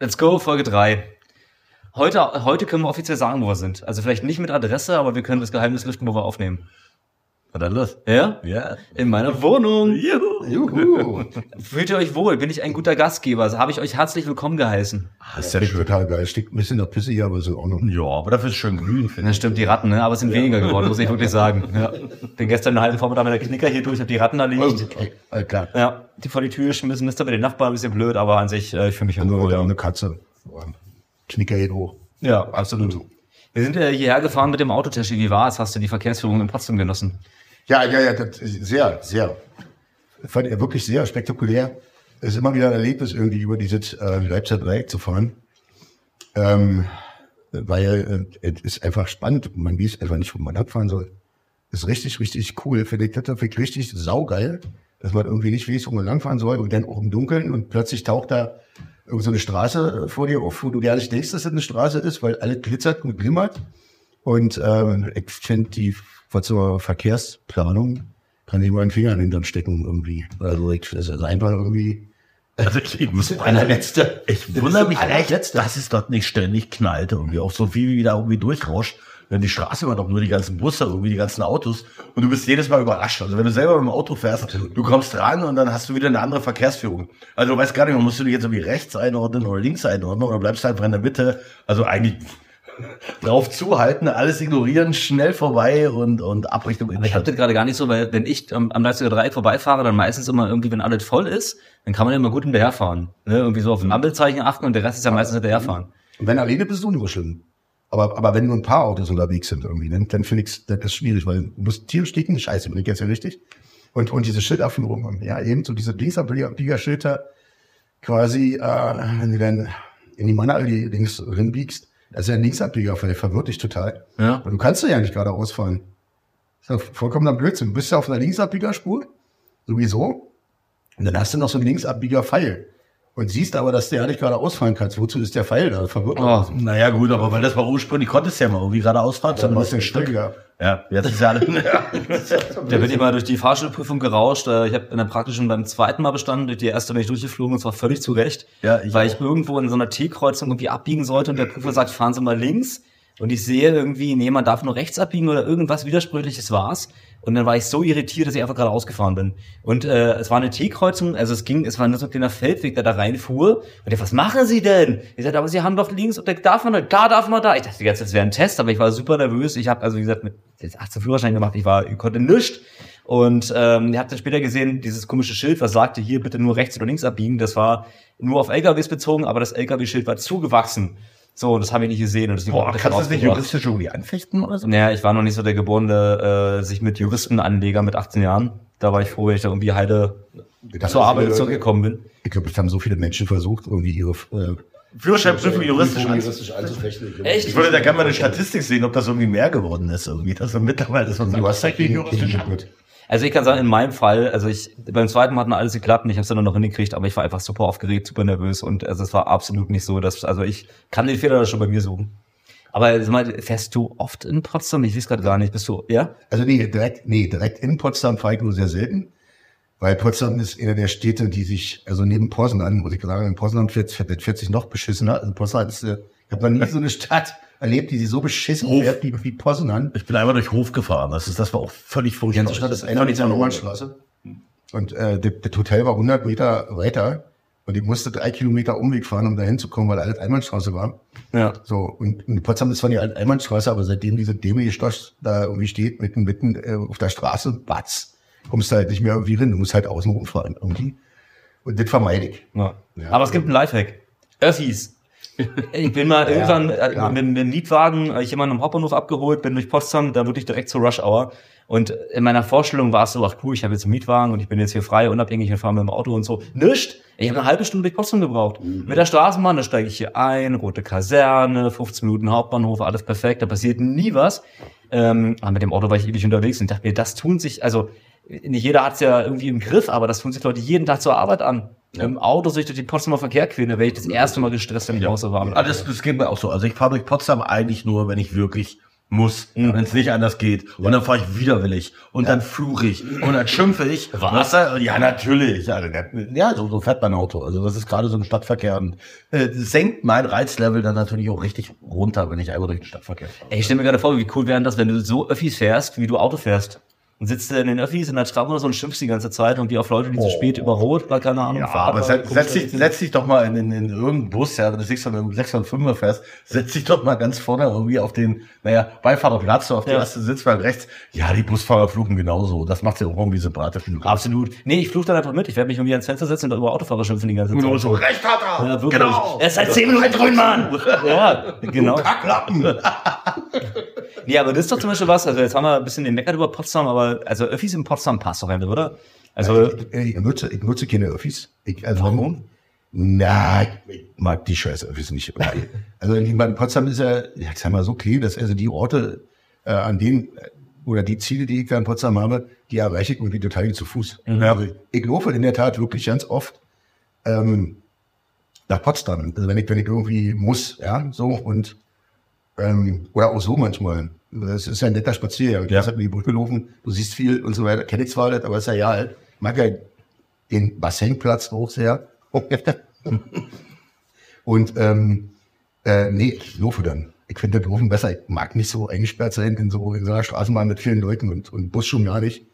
Let's go, Folge 3. Heute, heute können wir offiziell sagen, wo wir sind. Also vielleicht nicht mit Adresse, aber wir können das Geheimnis lüften, wo wir aufnehmen. Na dann los. Ja? Ja. In meiner Wohnung. Juhu. Juhu. Fühlt ihr euch wohl? Bin ich ein guter Gastgeber? Also habe ich euch herzlich willkommen geheißen. Das ist ja schön. Total geil. Steckt ein bisschen nach Pisse hier, aber so auch noch. Ja, aber dafür ist es schön grün, finde Das stimmt, die Ratten, ne? Aber es sind weniger geworden, muss ich wirklich sagen. Ja. Bin gestern einen halben Vormittag mit der Knicker hier durch, hab die Ratten da liegen. Okay, all klar. Ja, die vor die Tür geschmissen, ist da bei den Nachbarn ein bisschen blöd, aber an sich, äh, ich fühle mich Nur wohl. da eine Katze. Knicker geht hoch. Ja, absolut. Wir sind ja hierher gefahren mit dem Autotashi. Wie war es? Hast du die Verkehrsführung in Potsdam genossen? Ja, ja, ja, das ist sehr, sehr. Fand er wirklich sehr spektakulär. Es ist immer wieder ein Erlebnis, irgendwie über dieses äh, Leipziger Dreieck zu fahren. Ähm, weil äh, es ist einfach spannend. Man weiß einfach nicht, wo man abfahren soll. Ist richtig, richtig cool. Finde ich das richtig saugeil, dass man irgendwie nicht weiß, wo man langfahren soll und dann auch im Dunkeln und plötzlich taucht da irgend so eine Straße vor dir auf, wo du gar nicht denkst, dass das eine Straße ist, weil alles glitzert und glimmert. Und ähm, ich finde die von zur Verkehrsplanung kann ich mal einen Finger in den Hintern stecken irgendwie. Also ich, das ist einfach irgendwie. Also ich, muss- allerletzte. ich wundere mich echt, dass es dort nicht ständig knallt irgendwie. Auch so viel wie da irgendwie durchrauscht. Wenn die Straße immer doch nur die ganzen Busse, irgendwie die ganzen Autos. Und du bist jedes Mal überrascht. Also wenn du selber mit dem Auto fährst, du kommst ran und dann hast du wieder eine andere Verkehrsführung. Also du weißt gar nicht, musst du dich jetzt irgendwie rechts einordnen oder links einordnen oder bleibst einfach in der Mitte. Also eigentlich drauf zuhalten, alles ignorieren, schnell vorbei und, und Abrichtung in Aber ich habe das gerade gar nicht so, weil wenn ich am, am Leipziger Dreieck vorbeifahre, dann meistens immer irgendwie, wenn alles voll ist, dann kann man immer gut hinterherfahren. Ne? Irgendwie so auf ein Ampelzeichen achten und der Rest ist ja meistens hinterherfahren. Und wenn alleine bist, ist nur schlimm. Aber, aber wenn nur ein paar Autos unterwegs sind irgendwie, dann, dann finde ich das ist schwierig, weil du musst Tiere stecken, scheiße, bin ich jetzt ja richtig. Und, und diese Schilderführung, ja, eben so diese Linksabbieger-Schilder quasi, äh, wenn du dann in die Mannallee links rinbiegst, das ist ja ein Linksabbieger, der verwirrt dich total. Ja. Und du kannst ja nicht geradeaus fahren. Das ist ja vollkommener Blödsinn. Du bist ja auf einer Linksabbiegerspur, sowieso. Und dann hast du noch so einen Linksabbieger-Pfeil. Und siehst aber, dass du ja nicht geradeaus fahren kannst. Wozu ist der Pfeil da? Verwirrt Oh, Naja, gut, aber weil das war ursprünglich, konntest du ja mal irgendwie geradeaus fahren. Dann Dann ist der Stückiger. Ja, jetzt ist ja alles. Der wird immer durch die Fahrschulprüfung gerauscht. Äh, Ich habe in der praktischen beim zweiten Mal bestanden, durch die erste bin ich durchgeflogen und zwar völlig zu Recht. Ja, ich weil auch. ich irgendwo in so einer T-Kreuzung irgendwie abbiegen sollte und der Prüfer sagt, fahren Sie mal links. Und ich sehe irgendwie, nee, man darf nur rechts abbiegen oder irgendwas Widersprüchliches war's. Und dann war ich so irritiert, dass ich einfach gerade ausgefahren bin. Und äh, es war eine T-Kreuzung, also es ging, es war nur so ein kleiner Feldweg, der da reinfuhr. Und ich, was machen Sie denn? Ich sagte, aber Sie haben doch links und da darf man da, da darf man da. Ich dachte jetzt, das wäre ein Test, aber ich war super nervös. Ich habe also wie gesagt mit jetzt 18 Führerschein gemacht, ich war, ich konnte nichts. Und ähm, ihr habt dann später gesehen, dieses komische Schild, was sagte, hier bitte nur rechts oder links abbiegen, das war nur auf LKWs bezogen, aber das LKW-Schild war zugewachsen. So, das habe ich nicht gesehen. Und deswegen Boah, kannst du das nicht juristisch irgendwie anfechten oder so? Naja, ich war noch nicht so der geborene, äh, sich mit Juristenanleger mit 18 Jahren. Da war ich froh, wenn ich da irgendwie heide Das zur Arbeit viele- zurückgekommen bin. Ich glaube, es haben so viele Menschen versucht, irgendwie ihre äh, Führerscheinprüfung juristisch an. juristisch anzufechten. Echt? Ich würde da gerne mal eine Statistik sehen, ob das irgendwie mehr geworden ist irgendwie. Das ist mittlerweile ist man Du hast gegen, juristisch. Also ich kann sagen, in meinem Fall, also ich beim zweiten Mal hat alles geklappt und ich habe es dann noch hingekriegt, aber ich war einfach super aufgeregt, super nervös und also es war absolut nicht so, dass also ich kann den Fehler schon bei mir suchen. Aber sag mal, fährst du oft in Potsdam? Ich weiß gerade gar nicht. Bist du, ja? Also nee, direkt, nee, direkt in Potsdam fahre ich nur sehr selten, weil Potsdam ist eine der Städte, die sich, also neben Poznan, muss ich sagen, in Poznan fährt, fährt, fährt sich noch beschissener. Also Poznan ist, äh, ich habe noch nie so eine Stadt erlebt, die sich so beschissen Hof. fährt wie, wie Poznan. Ich bin einmal durch Hof gefahren. Das ist, das war auch völlig Die furchtbar. ganze Stadt ist Einer die Normannstraße. Und äh, das, das Hotel war 100 Meter weiter und ich musste drei Kilometer Umweg fahren, um da hinzukommen, weil alles Einbahnstraße war. Ja. So, und in Potsdam ist zwar die alte Einbahnstraße, aber seitdem diese dämliche Stosch da irgendwie steht, mitten, mitten äh, auf der Straße, batz, kommst du halt nicht mehr irgendwie hin. Du musst halt außen rumfahren irgendwie. Und das vermeide ich. ja. Ja. Aber es gibt einen Lifehack. Öffis. Ich bin mal irgendwann äh, klar. mit, mit dem Mietwagen, äh, ich jemanden am Hauptbahnhof abgeholt, bin durch Potsdam, da wirklich direkt zur Rush Hour. Und in meiner Vorstellung war es so, ach cool, ich habe jetzt einen Mietwagen und ich bin jetzt hier frei, unabhängig, ich fahre mit dem Auto und so. Nischt! Ich habe eine halbe Stunde durch Potsdam gebraucht. Mit der Straßenbahn, da steige ich hier ein, rote Kaserne, 15 Minuten Hauptbahnhof, alles perfekt, da passiert nie was. Ähm, aber mit dem Auto war ich ewig unterwegs und dachte mir, das tun sich, also nicht jeder hat es ja irgendwie im Griff, aber das tun sich Leute jeden Tag zur Arbeit an. Im Auto sich durch den Potsdamer Verkehr quälen, da wäre ich das erste Mal gestresst, wenn ich raus war. Ah, das, das geht mir auch so. Also ich fahre durch Potsdam eigentlich nur, wenn ich wirklich muss, wenn es nicht anders geht. Und dann fahre ich widerwillig und dann fluche ich und dann schimpfe ich. Was? Ja, natürlich. Ja, ja so, so fährt mein Auto. Also das ist gerade so im Stadtverkehr und äh, senkt mein Reizlevel dann natürlich auch richtig runter, wenn ich einmal durch den Stadtverkehr fahre. Ey, ich stell mir gerade vor, wie cool wäre das, wenn du so Öffis fährst, wie du Auto fährst. Und sitzt in den Öffis in der Straße oder so und schimpfst die ganze Zeit und wie auf Leute, die zu spät über Rot, oder keine Ahnung, Ja, aber setz, setz, dich, setz dich doch mal in, in, in irgendeinen Bus, ja, wenn du 605 605er fährst, setz dich doch mal ganz vorne irgendwie auf den, naja, Beifahrerplatz, so auf Ja. erste Sitzbank rechts. Ja, die Busfahrer fluchen genauso. Das macht ja auch irgendwie sympathisch. Absolut. Nee, ich fluch dann einfach mit. Ich werde mich irgendwie ans Fenster setzen und über Autofahrer schimpfen die ganze Zeit. Genau so. Recht hat er! Ja, wirklich. Genau. Er ist seit 10 Minuten grün, Mann! Ja, genau. Kacklappen! Nee, aber das ist doch zum Beispiel was, also jetzt haben wir ein bisschen den Meckert über Potsdam, aber also Öffis in Potsdam passt doch einfach, oder? Also, Ich, ich, nutze, ich nutze keine Öffis. Ich, also, Warum? Na, ich, ich mag die scheiß Öffis nicht. also ich meine, Potsdam ist ja, ich sag mal so clean, dass also die Orte, äh, an denen, äh, oder die Ziele, die ich da in Potsdam habe, die erreiche ich irgendwie total zu Fuß. Also ich laufe in der Tat wirklich ganz oft ähm, nach Potsdam. Also wenn ich, wenn ich irgendwie muss, ja, so und ähm, oder auch so manchmal. Das ist ja ein netter Spaziergang. Ja. hast halt über die Brücke laufen, du siehst viel und so weiter. Kenn ich zwar nicht, aber ist ja ja. Ich mag ja den Bassenplatz auch sehr. Und ähm, äh, nee, ich laufe dann. Ich finde das Laufen besser. Ich mag nicht so eingesperrt sein in so, in so einer Straßenbahn mit vielen Leuten und, und Bus schon gar nicht.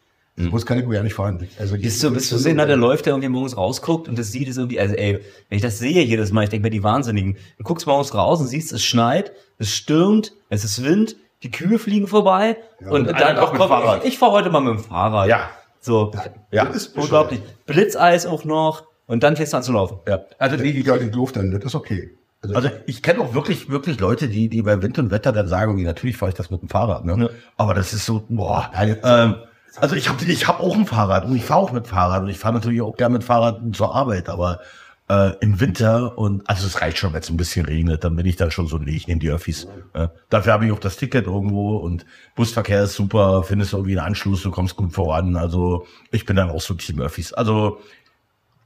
Kann ich wohl ja nicht fahren. Also bist du, bist du sehen, der läuft, der irgendwie morgens rausguckt und das sieht es irgendwie, also ey, wenn ich das sehe jedes Mal, ich denke mir, die Wahnsinnigen. Du guckst morgens raus und siehst, es schneit, es stürmt, es ist Wind, die Kühe fliegen vorbei und einer dann auch mit komm, Fahrrad. ich, ich fahre heute mal mit dem Fahrrad. Ja. So. Ja. Das ist Unglaublich. Blitzeis auch noch und dann fängst du an zu laufen. Ja. Also die, ja, ich laufe dann, das ist okay. Also, Also ich kenne auch wirklich, wirklich Leute, die, die bei Wind und Wetter dann sagen, okay, natürlich fahre ich das mit dem Fahrrad, ne? Ja. Aber das ist so, boah. Ähm, also ich habe ich hab auch ein Fahrrad und ich fahre auch mit Fahrrad und ich fahre natürlich auch gerne mit Fahrrad zur Arbeit, aber äh, im Winter und also es reicht schon, wenn es ein bisschen regnet, dann bin ich da schon so, nee, ich nehme die Öffis. Ja. Dafür habe ich auch das Ticket irgendwo und Busverkehr ist super, findest irgendwie einen Anschluss, du kommst gut voran. Also ich bin dann auch so Team Öffis. Also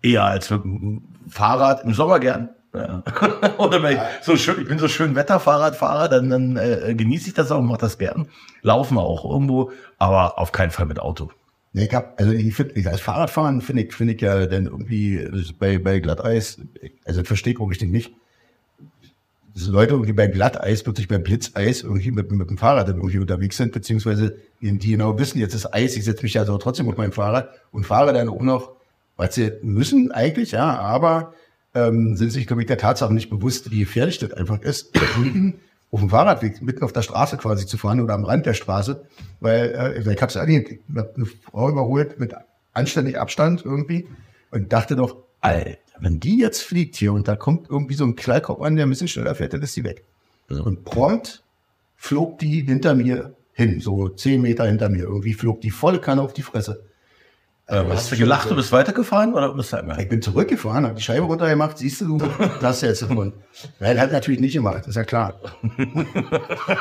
eher als mit dem Fahrrad im Sommer gern. Ja. Oder wenn ich so schön, ich bin so schön Wetterfahrradfahrer, dann, dann äh, genieße ich das auch, mache das gern. Laufen auch irgendwo, aber auf keinen Fall mit Auto. Ich hab, also ich finde, als Fahrradfahren finde ich, finde ich ja dann irgendwie bei, bei Glatteis, also verstehe ich auch richtig nicht. Dass Leute irgendwie bei Glatteis, plötzlich bei Blitzeis irgendwie mit, mit dem Fahrrad dann irgendwie unterwegs sind, beziehungsweise die die genau wissen, jetzt ist Eis, ich setze mich also trotzdem auf mein Fahrrad und fahre dann auch noch, was sie müssen eigentlich, ja, aber ähm, sind sich, glaube ich, der Tatsache nicht bewusst, wie gefährlich das einfach ist, auf dem Fahrradweg mitten auf der Straße quasi zu fahren oder am Rand der Straße, weil äh, ich habe es erlebt, eine Frau überholt mit anständig Abstand irgendwie und dachte doch, Alter, wenn die jetzt fliegt hier und da kommt irgendwie so ein Knallkopf an, der ein bisschen schneller fährt, dann ist die weg. Und prompt flog die hinter mir hin, so zehn Meter hinter mir. Irgendwie flog die volle Kanne auf die Fresse. Äh, hast du gelacht, du bist weitergefahren oder bist du einmal? Ich bin zurückgefahren, habe die Scheibe runtergemacht, siehst du, du das jetzt davon. Nein, hat natürlich nicht gemacht, ist ja klar.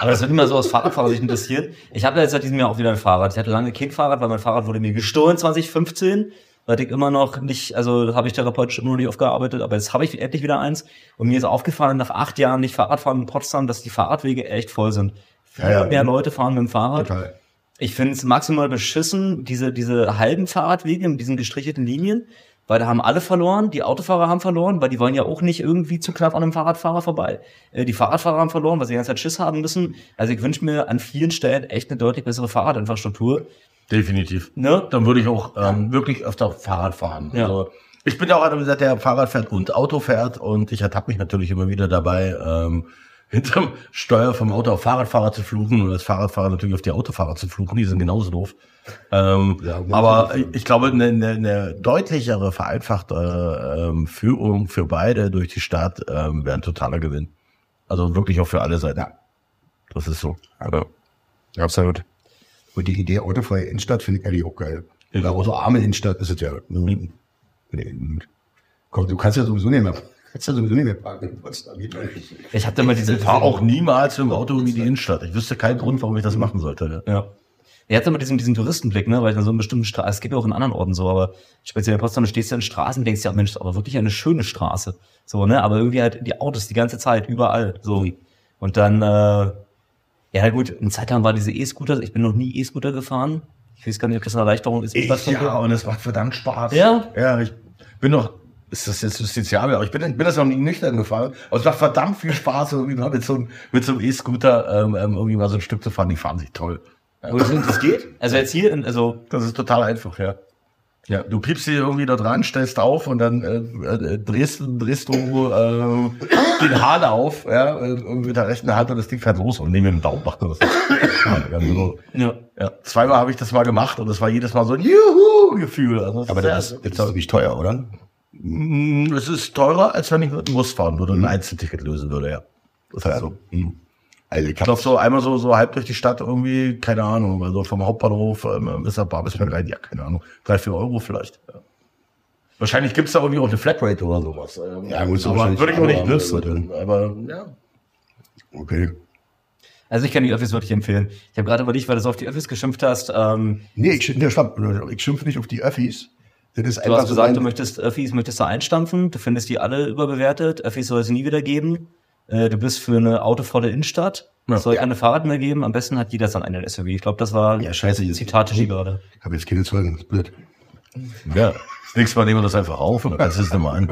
Aber das mich mal so aus Fahrradfahrersicht interessieren. Ich habe ja jetzt seit diesem Jahr auch wieder ein Fahrrad. Ich hatte lange kein Fahrrad, weil mein Fahrrad wurde mir gestohlen 2015. Weil ich immer noch nicht, also da habe ich therapeutisch immer noch nicht aufgearbeitet, aber jetzt habe ich endlich wieder eins. Und mir ist aufgefallen, nach acht Jahren nicht Fahrradfahren in Potsdam, dass die Fahrradwege echt voll sind. Viel Ja, ja. mehr Leute fahren mit dem Fahrrad. Total. Ich finde es maximal beschissen, diese, diese halben Fahrradwege mit diesen gestrichelten Linien, weil da haben alle verloren, die Autofahrer haben verloren, weil die wollen ja auch nicht irgendwie zu knapp an einem Fahrradfahrer vorbei. Äh, Die Fahrradfahrer haben verloren, weil sie die ganze Zeit Schiss haben müssen. Also ich wünsche mir an vielen Stellen echt eine deutlich bessere Fahrradinfrastruktur. Definitiv. Ne? Dann würde ich auch ähm, wirklich öfter Fahrrad fahren. Ja. Also, ich bin ja auch einer, der Fahrrad fährt und Auto fährt und ich ertappe mich natürlich immer wieder dabei, ähm, hinterm Steuer vom Auto auf Fahrradfahrer zu fluchen und als Fahrradfahrer natürlich auf die Autofahrer zu fluchen. Die sind genauso doof. Ähm, Ja, aber ich glaube, eine, eine, eine deutlichere, vereinfachte ähm, Führung für beide durch die Stadt ähm, wäre ein totaler Gewinn. Also wirklich auch für alle Seiten. Ja. Das ist so. Aber, absolut. Und die Idee autofreie Innenstadt finde ich eigentlich auch geil. Oder auch so arme Innenstadt ist es ja. Nee. Komm, du kannst ja sowieso nicht mehr, kannst ja sowieso nicht mehr parken in Potsdam. Ich da mal diese Ich fahre auch niemals im Auto in die Innenstadt. Ich wüsste keinen Grund, warum ich das machen sollte. Ja. Er hat immer diesen, diesen Touristenblick, ne, weil ich dann so einen bestimmten Straße, es gibt ja auch in anderen Orten so, aber speziell in Potsdam, du stehst ja in Straßen und denkst ja, Mensch, ist aber wirklich eine schöne Straße. So, ne, aber irgendwie halt die Autos die ganze Zeit, überall, so. Und dann, äh, Ja gut, eine Zeit lang war diese E-Scooter, ich bin noch nie E-Scooter gefahren. Ich weiß gar nicht, ob das eine Erleichterung ist. Ich, ja, und es macht verdammt Spaß. Ja? Ja, ich bin noch, ist das jetzt justiziabel, aber ich bin, bin das noch nie nüchtern gefahren. Aber es macht verdammt viel Spaß, irgendwie mal mit so einem, mit so einem E-Scooter, ähm, ähm, irgendwie mal so ein Stück zu fahren. Die fahren sich toll. Wo das, das geht? Also jetzt hier, in, also Das ist total einfach, ja. Ja, du piepst hier irgendwie da dran, stellst auf und dann äh, äh, drehst, drehst du äh, den Hahn auf, ja, äh, irgendwie mit der rechten Hand und das Ding fährt los und neben dem Daumen macht er das. Ja, so. ja. zweimal habe ich das mal gemacht und es war jedes Mal so ein Juhu-Gefühl. Also das Aber ist das ist auch nicht teuer, oder? Mm, Es ist teurer, als wenn ich mit dem Bus fahren würde und ein Einzelticket lösen würde, ja. Das heißt so. hm. Also ich glaube so einmal so, so halb durch die Stadt irgendwie, keine Ahnung, also vom Hauptbahnhof ähm, bis nach Babelsberg rein, ja, keine Ahnung, drei, vier Euro vielleicht. Ja. Wahrscheinlich gibt's da irgendwie auch eine Flatrate oder sowas. Ähm, Ja, muss aber wahrscheinlich würde ich auch nicht nutzen. Aber ja. Okay. Also ich kann die Öffis wirklich empfehlen. Ich habe gerade über dich, weil du so auf die Öffis geschimpft hast. Ähm, Nee, ich, ich schimpfe nicht auf die Öffis. Das ist du einfach hast gesagt, so du ein- möchtest Öffis möchtest du einstampfen. Du findest die alle überbewertet. Öffis soll es nie wieder geben. Äh, du bist für eine autovolle Innenstadt. Ja. Es soll keine Fahrrad mehr geben. Am besten hat jeder dann einen SUV. Ich glaube, das war Ja, scheiße, jetzt- Zitate die gerade. Ich habe jetzt keine Zeugen, das ist blöd. Ja. Das nächste Mal nehmen wir das einfach auf und dann kannst du es nochmal an.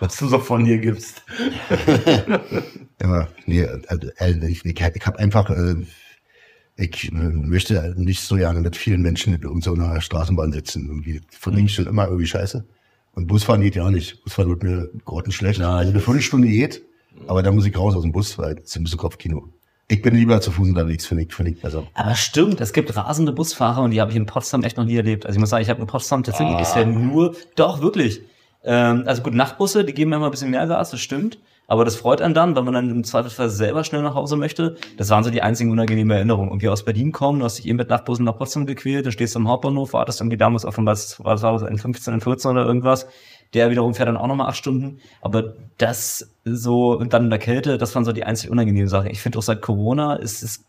Was du so von dir gibst. Ja, nee, also, äh, ich, ich, ich habe einfach, äh, ich äh, möchte nicht so gerne mit vielen Menschen in so einer Straßenbahn sitzen. Irgendwie finde ich schon immer irgendwie scheiße. Und Busfahren geht ja nicht. Busfahren wird mir grottenschlecht. Ja, also eine Viertelstunde geht, aber da muss ich raus aus dem Bus, weil das ist ein bisschen Kopfkino. Ich bin lieber zu Fuß unterwegs, finde ich, finde ich besser. Aber stimmt, es gibt rasende Busfahrer und die habe ich in Potsdam echt noch nie erlebt. Also ich muss sagen, ich habe in Potsdam tatsächlich bisher nur, doch wirklich. Ähm, also gut, Nachtbusse, die geben mir immer ein bisschen mehr Gas, das stimmt. Aber das freut einen dann, weil man dann im Zweifelsfall selber schnell nach Hause möchte. Das waren so die einzigen unangenehmen Erinnerungen. Und wir aus Berlin kommen, du hast dich eben mit Nachtbussen nach Potsdam gequält, dann stehst du am Hauptbahnhof, wartest irgendwie damals auf was, was war das, in 15, in 14 oder irgendwas. Der wiederum fährt dann auch nochmal acht Stunden. Aber das so, und dann in der Kälte, das waren so die einzig unangenehmen Sachen. Ich finde auch seit Corona ist es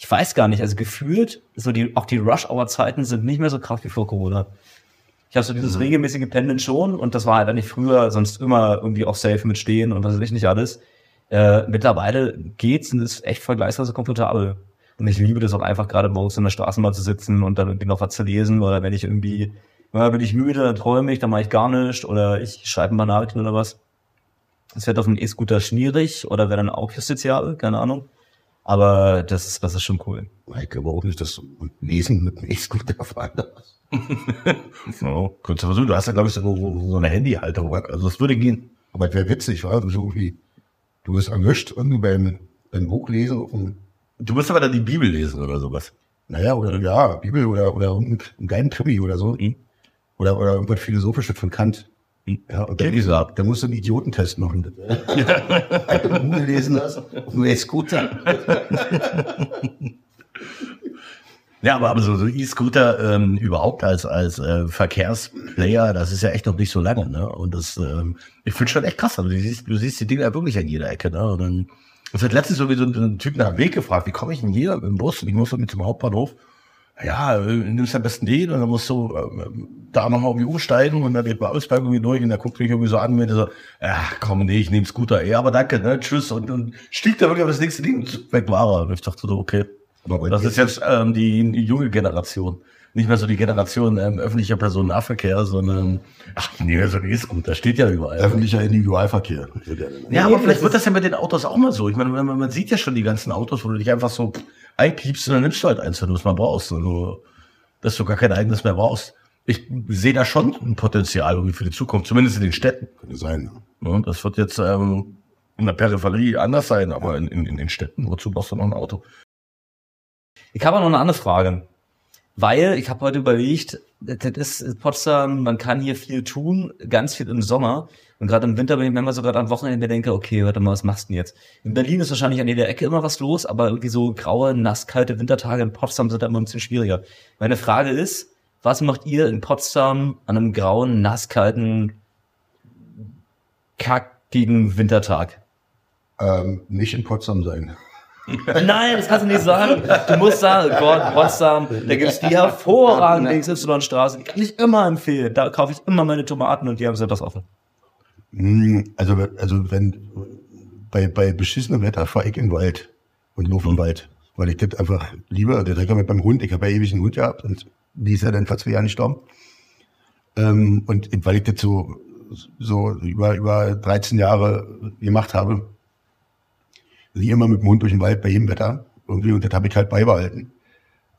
ich weiß gar nicht, also gefühlt, so die, auch die Rush-Hour-Zeiten sind nicht mehr so krass wie vor Corona. Ich habe so dieses regelmäßige Pendeln schon und das war halt nicht früher, sonst immer irgendwie auch safe mit stehen und was weiß ich nicht alles. Äh, mittlerweile geht's und ist echt vergleichsweise komfortabel. Und ich liebe das auch einfach gerade morgens in der Straßenbahn zu sitzen und dann irgendwie noch was zu lesen oder wenn ich irgendwie, ja, bin ich müde, dann träume ich, dann mache ich gar nichts oder ich schreibe mal Nachrichten oder was. Das wird auf dem E-Scooter schwierig oder wäre dann auch justiziabel, keine Ahnung. Aber das ist, das ist schon cool. Auch nicht, dass du Lesen mit einem E-Scooter fahren Ja, könntest du versuchen. Du hast ja, glaube ich, so, so eine Handyhalterung. Also das würde gehen. Aber es wäre witzig, war so irgendwie, du wirst erwischt irgendwie beim, beim Buchlesen auf dem, Du musst aber dann die Bibel lesen oder sowas. naja, oder ja, Bibel oder, oder irgendein geilen Krimi oder so. Oder, oder irgendwas Philosophisches von Kant. Ja, und dann, Elisa. dann musst du einen Idiotentest machen. Buch lesen hast, nur E-Scooter. Ja, aber, aber so, so E-Scooter ähm, überhaupt als als äh, Verkehrsplayer, das ist ja echt noch nicht so lange, ne? Und das, ähm, ich finde schon echt krass. Also du siehst, du siehst die Dinger wirklich an jeder Ecke, ne? Und dann es wird letztens so wie so ein, ein Typ nach dem Weg gefragt, wie komme ich denn hier im Bus? Und ich muss mit zum Hauptbahnhof. Ja, äh, nimmst am besten den und dann musst du ähm, da nochmal irgendwie umsteigen und dann geht Babelsberg irgendwie durch und der guckt mich irgendwie so an mit so, ach komm, nee, ich nehme Scooter, eh, aber danke, ne, tschüss und, und stieg da wirklich auf das nächste Ding und weg war er. Und ich dachte so, okay. Aber Das ist jetzt ähm, die, die junge Generation. Nicht mehr so die Generation ähm, öffentlicher Personennahverkehr, sondern ach nee, so die ist gut, das steht ja überall. öffentlicher Individualverkehr. Ja, aber vielleicht wird das ja mit den Autos auch mal so. Ich meine, man, man sieht ja schon die ganzen Autos, wo du dich einfach so einpiepst und dann nimmst du halt eins, wenn du es mal brauchst. Also, dass du gar kein eigenes mehr brauchst. Ich sehe da schon ein Potenzial irgendwie für die Zukunft, zumindest in den Städten. Könnte sein. Ne? Das wird jetzt ähm, in der Peripherie anders sein, aber in, in, in den Städten, wozu brauchst du noch ein Auto? Ich habe noch eine andere Frage. Weil ich habe heute überlegt, das ist Potsdam, man kann hier viel tun, ganz viel im Sommer. Und gerade im Winter bin ich manchmal so gerade am Wochenende denke, okay, warte mal, was machst du denn jetzt? In Berlin ist wahrscheinlich an jeder Ecke immer was los, aber irgendwie so graue, nasskalte Wintertage in Potsdam sind da immer ein bisschen schwieriger. Meine Frage ist, was macht ihr in Potsdam an einem grauen, nasskalten, kackigen Wintertag? Ähm, nicht in Potsdam sein. Nein, das kannst du nicht sagen. Du musst sagen, Gott, Potsdam, da gibt's die hervorragende XY-Straße, die kann ich immer empfehlen. Da kaufe ich immer meine Tomaten und die haben sie das offen. Hm, Also, also wenn bei, bei beschissenem Wetter fahre ich in den Wald. und laufe im Wald. Weil ich das einfach liebe. Der Trecker mit beim Hund, ich habe ja ewig einen Hund gehabt und die ist ja dann vor zwei Jahren gestorben. Ähm, und weil ich das so, so über, über 13 Jahre gemacht habe, also immer mit dem Hund durch den Wald bei jedem Wetter irgendwie und das habe ich halt beibehalten.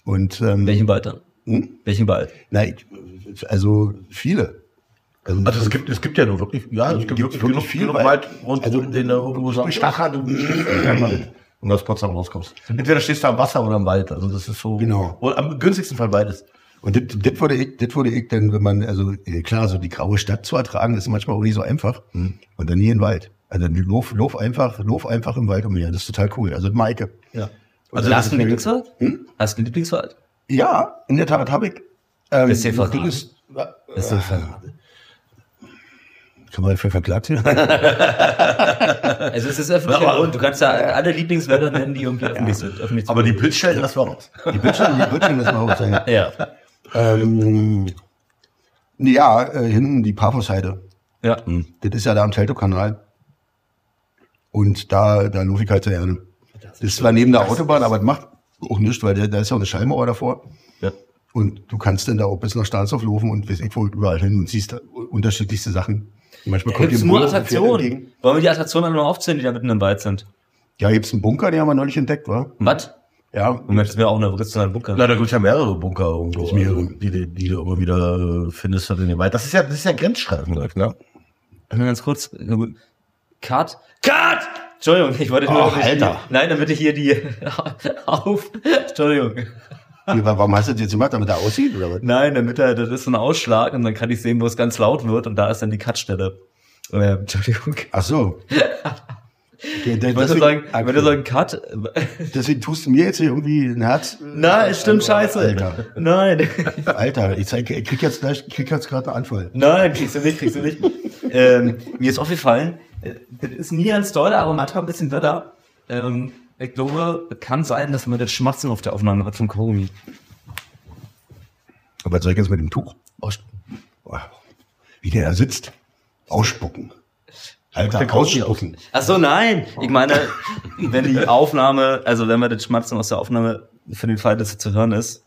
Und ähm, Welchen Wald dann? Hm? Welchen Wald? ich, also viele. Also, Also es gibt, es gibt ja nur wirklich, ja, es gibt, Gibt wirklich, wirklich genug, viel Wald. Rund, Also, den du irgendwo so Stachert und und aus Potsdam rauskommst. Mhm. Entweder stehst du am Wasser oder am Wald. Also das ist so. Genau. Oder am günstigsten Fall beides. Und das, würde ich, das würde ich denn, wenn man, also äh, klar, so die graue Stadt zu ertragen, ist manchmal auch nicht so einfach. Hm. Und dann nie in den Wald. Also lauf, lauf einfach, lauf einfach im Wald umher. Das ist total cool. Also Maike. Ja. Also hast du einen Lieblingswald? Hast du einen Lieblingswald? Ja, in der Tat habe ich. Ähm, Das ist ja ist, Das ist verraten. kann man dafür verklagt werden? Also es ist öffentlich Aber- und du kannst ja alle Lieblingswälder nennen, die irgendwie öffentlich sind. Öffentlich Aber die Blitzstellen, das war raus. Die Bildschirme, die Bildschirme, das mal auch sein. ja. Ähm, ja, äh, hinten die Paphosheide. Ja. Das ist ja da am Teltow-Kanal. Und da, da laufe ich halt sehr gerne. Das ist zwar neben der Autobahn, aber das macht auch nichts, weil da, da ist ja auch eine Schallmauer davor. Ja. Und du kannst dann da auch bis nach Stahnsdorf laufen und weiß ich wo überall hin und siehst da unterschiedlichste Sachen. Manchmal Gibt es dir ein nur dem Attraktionen? Wollen wir die Attraktionen alle noch aufzählen, die da mitten im Wald sind? Ja, gibt's einen Bunker, den haben wir neulich entdeckt, wa? Was? Ja. Moment, das wäre auch eine Rüstung Bunker. Na, da gibt's ja mehrere Bunker irgendwo. Gibt's mehrere. also, Die, die, die du immer wieder äh, findest halt in den Wald. Das ist ja, das ist ja Grenzstreifen, ne? Nur ganz kurz. Cut. Cut! Entschuldigung, ich wollte nur. Ach, Alter. Nein, damit ich hier die auf. Entschuldigung. Warum hast du das jetzt gemacht, damit er aussieht, oder was? Nein, damit er, das ist so ein Ausschlag und dann kann ich sehen, wo es ganz laut wird und da ist dann die Cut-Stelle. Äh, Entschuldigung. Ach so. Okay, Ich wollte sagen, ich wollte sagen Cut. deswegen tust du mir jetzt hier irgendwie ein Herz. Nein, es stimmt scheiße. Alter. Nein. Alter, ich, zeig, ich krieg jetzt gleich, ich krieg jetzt gerade einen Anfall. Nein, kriegst du nicht, kriegst du nicht. ähm, mir ist aufgefallen, äh, das ist nie ganz doll, aber manchmal ein bisschen Wetter. Ähm, ich glaube, es kann sein, dass man das Schmatzen auf der Aufnahme hat vom Kaugummi. Aber soll ich jetzt mit dem Tuch? Aus, wie der da sitzt. Ausspucken. Alter, ausspucken. Ach so, nein. Ich meine, wenn die Aufnahme, also wenn wir das Schmatzen aus der Aufnahme für den Fall, dass es zu hören ist.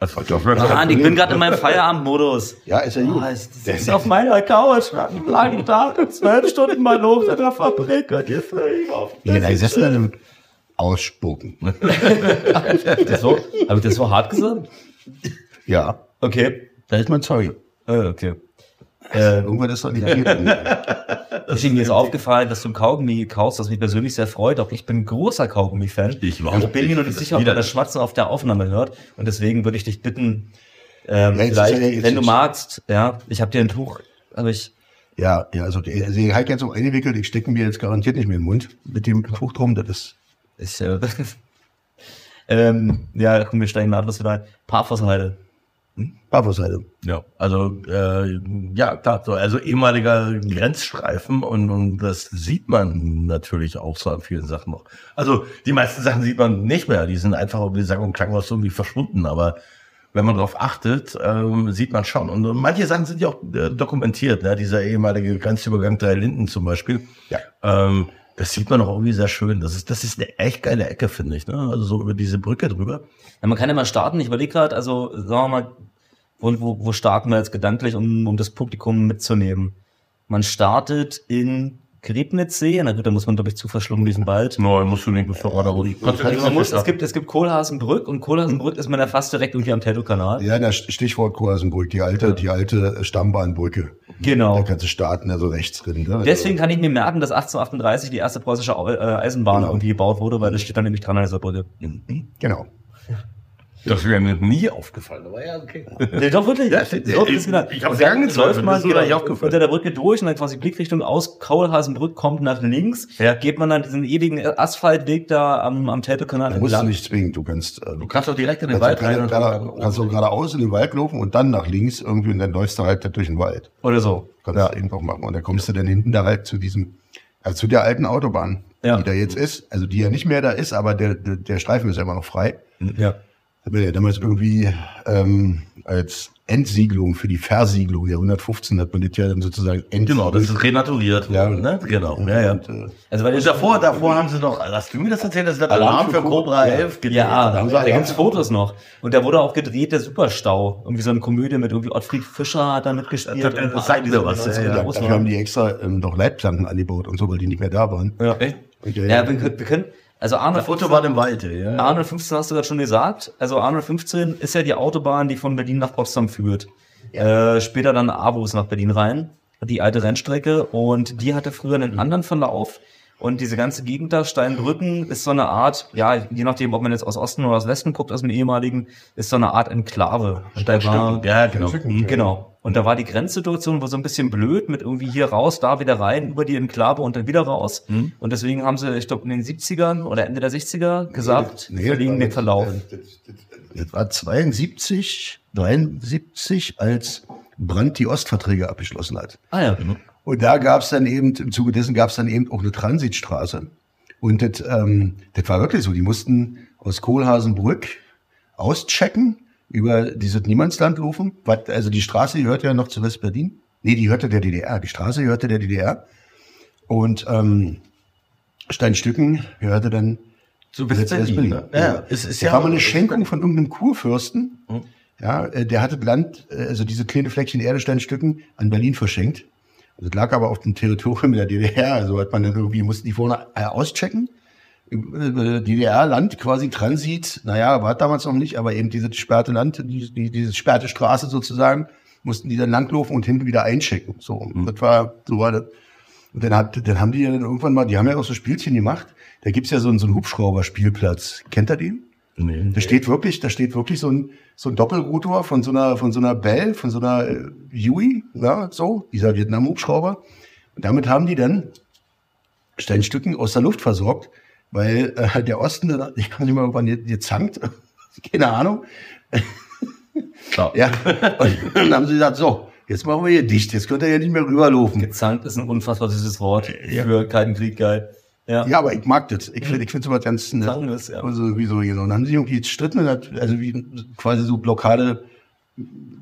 Das war doch Mann, ich bin gerade in meinem Feierabendmodus. Ja, ist ja gut. Oh, es das ist auf meiner Couch, einen langen Tag, zwölf Stunden mal los in der Fabrik. Wie der da gesessen hat, damit ausspucken. Das so, habe ich das so hart gesagt? Ja, Okay. da ist mein Zeug. Äh, okay. Äh, Irgendwann ist doch nicht viel. deswegen mir ist aufgefallen, dass du ein Kaugummi kaufst, das mich persönlich sehr freut. Auch ich bin ein großer Kaugummi-Fan. Ich überhaupt Ich bin mir noch nicht sicher, ob man das Schmatzen auf der Aufnahme hört. Und deswegen würde ich dich bitten, ähm, Ja, jetzt vielleicht, ist ja jetzt- wenn du magst, ja, ich habe dir ein Tuch, aber ich, Ja, ja, also, also ich halt jetzt so eingewickelt, ich stecke mir jetzt garantiert nicht mehr in den Mund mit dem Tuch drum, das ist, ich äh, ähm, ja, komm, wir steigen nahtlos wieder ein. Paphosheide. Barfußseite. Ja, also äh, ja, klar, so, also ehemaliger Grenzstreifen und, und das sieht man natürlich auch so an vielen Sachen noch. Also die meisten Sachen sieht man nicht mehr, die sind einfach, wie sagen und klanglos irgendwie verschwunden, aber wenn man darauf achtet, ähm, sieht man schon. Und manche Sachen sind ja auch äh, dokumentiert, ne? dieser ehemalige Grenzübergang Drei Linden zum Beispiel. Ja. Ähm, das sieht man auch irgendwie sehr schön. Das ist, das ist eine echt geile Ecke, finde ich. Ne? Also so über diese Brücke drüber. Ja, man kann ja mal starten. Ich überlege gerade, also sagen wir mal, wo, wo, wo starten wir jetzt gedanklich, um, um das Publikum mitzunehmen? Man startet in Griebnitzsee, na gut, da muss man, glaube ich, zu verschlungen diesen Wald. Nein, musst du nicht, musst du gerade Man muss, es gibt, es gibt Kohlhasenbrück und Kohlhasenbrück ist man ja fast direkt irgendwie am Teltow-Kanal. Ja, das Stichwort Kohasenbrück, die alte, die alte Stammbahnbrücke. Genau. Da kannst du starten, also rechts drin. Ne? Deswegen kann ich mir merken, dass 1838 die erste preußische äh, Eisenbahn Genau. irgendwie gebaut wurde, weil das steht dann nämlich dran an dieser Brücke. Genau. Das wäre mir nie aufgefallen, aber ja, okay. Nee, doch wirklich. Ja, steht- Doch, ich- genau. ich dann ja angezweifelt, läuft man genau nicht aufgefallen. unter der Brücke durch und dann quasi Blickrichtung aus Kaulhasenbrück kommt nach links. Ja. Geht man dann diesen ewigen Asphaltweg da am, am Teltow-Kanal Da musst du nicht zwingen, du kannst, äh, Du kannst doch direkt in den kannst, Wald du rein. und- gerade, kannst du geradeaus in den Wald laufen und dann nach links irgendwie und dann läufst du halt durch den Wald. Oder so. Kannst du einfach machen. Und dann kommst du dann hinten da halt zu diesem, also zu der alten Autobahn, Ja. die da jetzt ist, also die ja nicht mehr da ist, aber der, der, der Streifen ist ja immer noch frei. Ja. Da bin ich ja damals irgendwie ähm, als Entsiegelung, für die Versiegelung der 115 hat man das ja dann sozusagen entsiegelt. Genau, das ist renaturiert. Ja. ne? genau. Ja, ja. Und, äh, Also weil Und davor, davor haben sie noch, hast du mir das erzählt, dass das Alarm für Cobra 11 gedreht Ja, haben? da, da gibt's Fotos noch. Und da wurde auch gedreht, der Superstau. Irgendwie so eine Komödie mit irgendwie Ottfried Fischer hat da mitgespielt. Das- das- das sagt wieder was, ja, ja. Dafür haben die extra ähm, noch Leitplanken angebaut und so, weil die nicht mehr da waren. Ja. Echt? Und, Ja, wir, können- wir können, also Arnold Der Foto war im Wald, ja. Arnold 15 hast du gerade schon gesagt. Also Arnold 15 ist ja die Autobahn, die von Berlin nach Potsdam führt. Äh, später dann Avus nach Berlin rein. Die alte Rennstrecke. Und die hatte früher einen anderen Verlauf. Und diese ganze Gegend da, Steinbrücken, ist so eine Art, ja, je nachdem, ob man jetzt aus Osten oder aus Westen guckt, aus dem ehemaligen, ist so eine Art Enklave. Und da war, Ja, genau. Mhm, Genau. Und da war die Grenzsituation war so ein bisschen blöd mit irgendwie hier raus, da wieder rein, über die Enklave und dann wieder raus. Und deswegen haben sie, ich glaube, in den 70ern oder Ende der 60er gesagt, wir verlegen den Verlauf. Das, das, das war 72, 73, als Brandt die Ostverträge abgeschlossen hat. Ah ja. Und da gab es dann eben, im Zuge dessen gab es dann eben auch eine Transitstraße. Und das, ähm, das war wirklich so. Die mussten aus Kohlhaasenbrück auschecken, über dieses Niemandsland laufen. Was- Also die Straße gehört ja noch zu West-Berlin. Nee, die gehörte der DDR. Die Straße gehörte der DDR. Und ähm, Steinstücken gehörte dann Zu West- West-Berlin. ne? Ja, es ist das ja. war mal eine Schenkung von irgendeinem Kurfürsten. Mhm. Ja, äh, der hatte Land, äh, also diese kleine Fleckchen Erde, Steinstücken, an Berlin verschenkt. Das lag aber auf dem Territorium der DDR. Also hat man dann irgendwie, mussten die vorne äh, auschecken. Äh, DDR-Land quasi Transit, naja, war damals noch nicht, aber eben dieses sperrte Land, die, die, diese sperrte Straße sozusagen, mussten die dann langlaufen und hinten wieder einchecken. So, Mhm. das war, so war das. Und dann, hat, dann haben die ja dann irgendwann mal, die haben ja auch so Spielchen gemacht. Da gibt's ja so einen, so einen Hubschrauber-Spielplatz. Kennt ihr den? Nee. Da steht wirklich, da steht wirklich so ein, so ein Doppelrotor von so einer, von so einer Bell, von so einer äh, Huey, ja, so, dieser Vietnam-Hubschrauber. Und damit haben die dann Steinstücken aus der Luft versorgt, weil äh, der Osten, ich kann nicht mal ge- gezankt, keine Ahnung. Klar. Ja, und dann haben sie gesagt, so, jetzt machen wir hier dicht, jetzt könnt ihr ja nicht mehr rüberlaufen. Gezankt ist ein unfassbar süßes Wort für Kalten Krieg, geil. Ja. Ja, aber ich mag das. Ich finde ich finde sowas ganz nett. Wir's, ja. Also, wie so, genau. Dann haben sie irgendwie gestritten, und hat- also wie quasi so Blockade,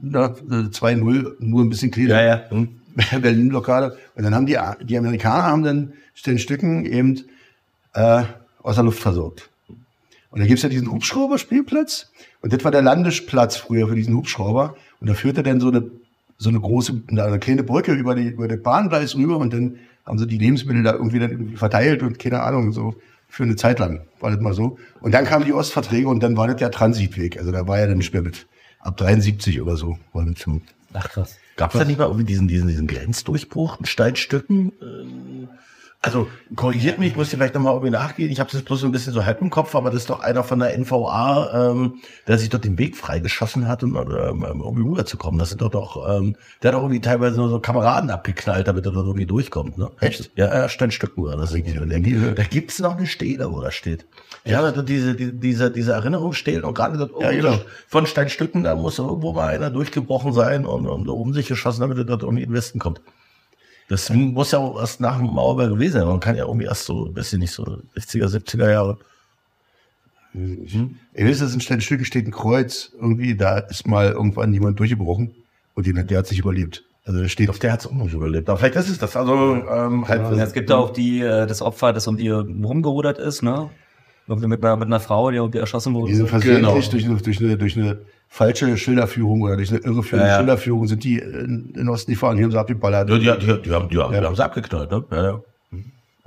na, 2-0, nur ein bisschen kleiner. Ja, ja. Hm. Berlin-Blockade. Und dann haben die, die Amerikaner haben dann den Stücken eben äh, aus der Luft versorgt. Und da gibt's ja diesen Hubschrauber-Spielplatz. Und das war der Landesplatz früher für diesen Hubschrauber. Und da führte dann so eine, so eine große, eine kleine Brücke über die, über den Bahngleis rüber. Und dann haben sie die Lebensmittel da irgendwie dann irgendwie verteilt und keine Ahnung, so für eine Zeit lang war das mal so. Und dann kamen die Ostverträge und dann war das der Transitweg. Also da war ja dann nicht mehr mit. Ab 73 oder so war das schon. Ach krass. Gab es da nicht mal irgendwie diesen, diesen, diesen Grenzdurchbruch in Steinstücken? Also, korrigiert mich, ich muss hier vielleicht nochmal irgendwie nachgehen. Ich habe das bloß so ein bisschen so halb im Kopf, aber das ist doch einer von der NVA, ähm, der sich dort den Weg freigeschossen hat, um ähm, irgendwie rüberzukommen. Das sind doch doch, ähm, der hat doch irgendwie teilweise nur so Kameraden abgeknallt, damit er dort irgendwie durchkommt. Ne? Echt? Ja, ja Steinstücken war das. irgendwie. Da, da gibt's noch eine Stele, wo das steht. Ja, da, diese, die, diese, diese Erinnerungsstelen und gerade dort Ja, oben genau. von Steinstücken, da muss irgendwo mal einer durchgebrochen sein und, und um sich geschossen, damit er dort irgendwie in den Westen kommt. Das muss ja auch erst nach dem Mauerbau gewesen sein. Man kann ja irgendwie erst so, weiß ich nicht, so 60er, 70er Jahre. Ihr wisst, dass in Steinstücke steht ein Kreuz. Irgendwie, da ist mal irgendwann jemand durchgebrochen und den, der hat sich überlebt. Also da steht Auf der hat es auch noch überlebt. Aber vielleicht ist es das. Also ähm, halt, Ja, es gibt auch die, äh, das Opfer, das um die rumgerudert ist, ne? Irgendwie Mit einer, mit einer Frau, die irgendwie erschossen wurde. Die sind versehentlich Genau. durch, eine, durch, eine, durch eine falsche Schilderführung oder durch eine irreführende Ja, ja. Schilderführung sind die in, in Osten gefahren, hier haben sie abgeballert. die, die, die, die, haben, die, haben, die haben sie abgeknallt, ne? Ja, ja.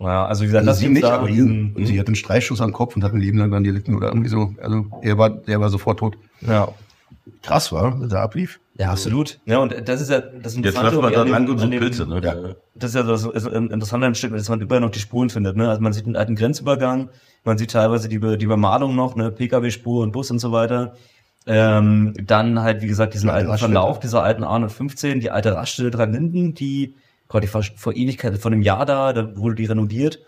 Ja, also wie gesagt, Also das sie nicht, da aber diesen- Und sie hat einen Streichschuss am Kopf und hat ein Leben lang dann gelitten oder irgendwie so. Also er war, der war sofort tot. Ja. Krass war, dass er ablief. Ja, absolut. Ja, und das ist ja das Jetzt Interessante. läuft man da an an dem- Pilze, ne? Ja. Das ist ja das ist ein Interessante am Stück, dass man überall noch die Spuren findet. Ne? Also man sieht einen alten Grenzübergang, man sieht teilweise die, Be- die Bemalung noch, ne, Pkw-Spur und Bus und so weiter. Ähm, dann halt, wie gesagt, diesen Ja, alten. Verlauf dieser alten A115, die alte Raststätte dran Linden, die Gott, die war vor Ewigkeit, vor einem Jahr da, da wurde die renoviert.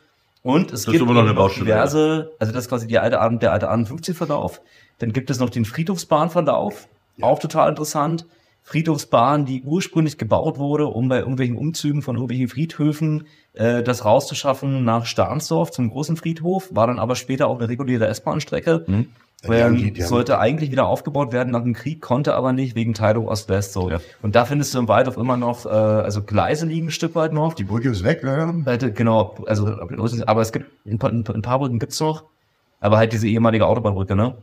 Und es ist gibt immer noch eine eben Baustelle, diverse, also das ist quasi die alte, der alte A115-Verlauf. Dann gibt es noch den Friedhofsbahnverlauf, auch total interessant. Friedhofsbahn, die ursprünglich gebaut wurde, um bei irgendwelchen Umzügen von irgendwelchen Friedhöfen äh, das rauszuschaffen nach Stahnsdorf zum großen Friedhof, war dann aber später auch eine reguläre S-Bahn-Strecke. Ja, die- Weil die haben- sollte eigentlich wieder aufgebaut werden nach dem Krieg, konnte aber nicht wegen Teilung Ost-West so. Ja. Und da findest du im Waldorf immer noch, äh, also Gleise liegen ein Stück weit noch. Die Brücke ist weg, leider. Seite, genau, also, aber es gibt, ein paar, ein paar Brücken gibt's noch. Aber halt diese ehemalige Autobahnbrücke, ne?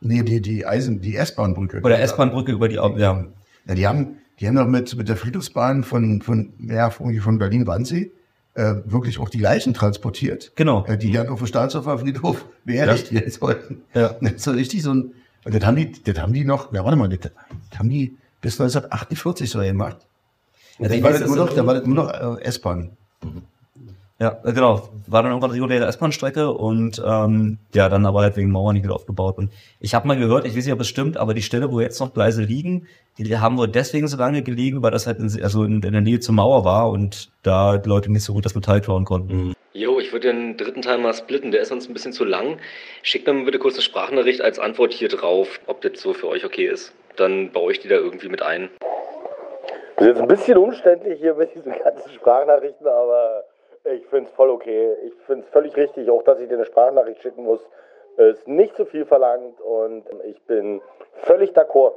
Nee, die, die Eisen, die S-Bahn-Brücke. Oder S-Bahn-Brücke über die, ja. Ja, die haben, die haben doch mit, mit der Friedhofsbahn von, von, ja, von von Berlin-Wannsee, äh, wirklich auch die Leichen transportiert. Genau. Äh, die dann auf dem Staatshofer Friedhof beerdigt werden sollten. Ja. Das ist so richtig so ein, und das haben die, das haben die noch, ja, warte mal, das, haben die bis 1948 so gemacht. Ja, da, die war das nur noch, da war das nur noch äh, S-Bahn. Ja, genau. War dann irgendwann reguläre S-Bahn-Strecke und ähm, ja, dann aber halt wegen Mauer nicht wieder aufgebaut. Und ich habe mal gehört, ich weiß nicht, ob es stimmt, aber die Stelle, wo jetzt noch Gleise liegen, die haben wohl deswegen so lange gelegen, weil das halt in, also in, in der Nähe zur Mauer war und da die Leute nicht so gut das Metall klauen konnten. Jo, ich würde den dritten Teil mal splitten, der ist sonst ein bisschen zu lang. Schickt mir mal bitte kurz eine Sprachnachricht als Antwort hier drauf, ob das so für euch okay ist. Dann baue ich die da irgendwie mit ein. Das ist jetzt ein bisschen umständlich hier mit diesen ganzen Sprachnachrichten, aber ich finde es voll okay. Ich finde es völlig richtig, auch dass ich dir eine Sprachnachricht schicken muss. Ist nicht zu viel verlangt und ich bin völlig d'accord.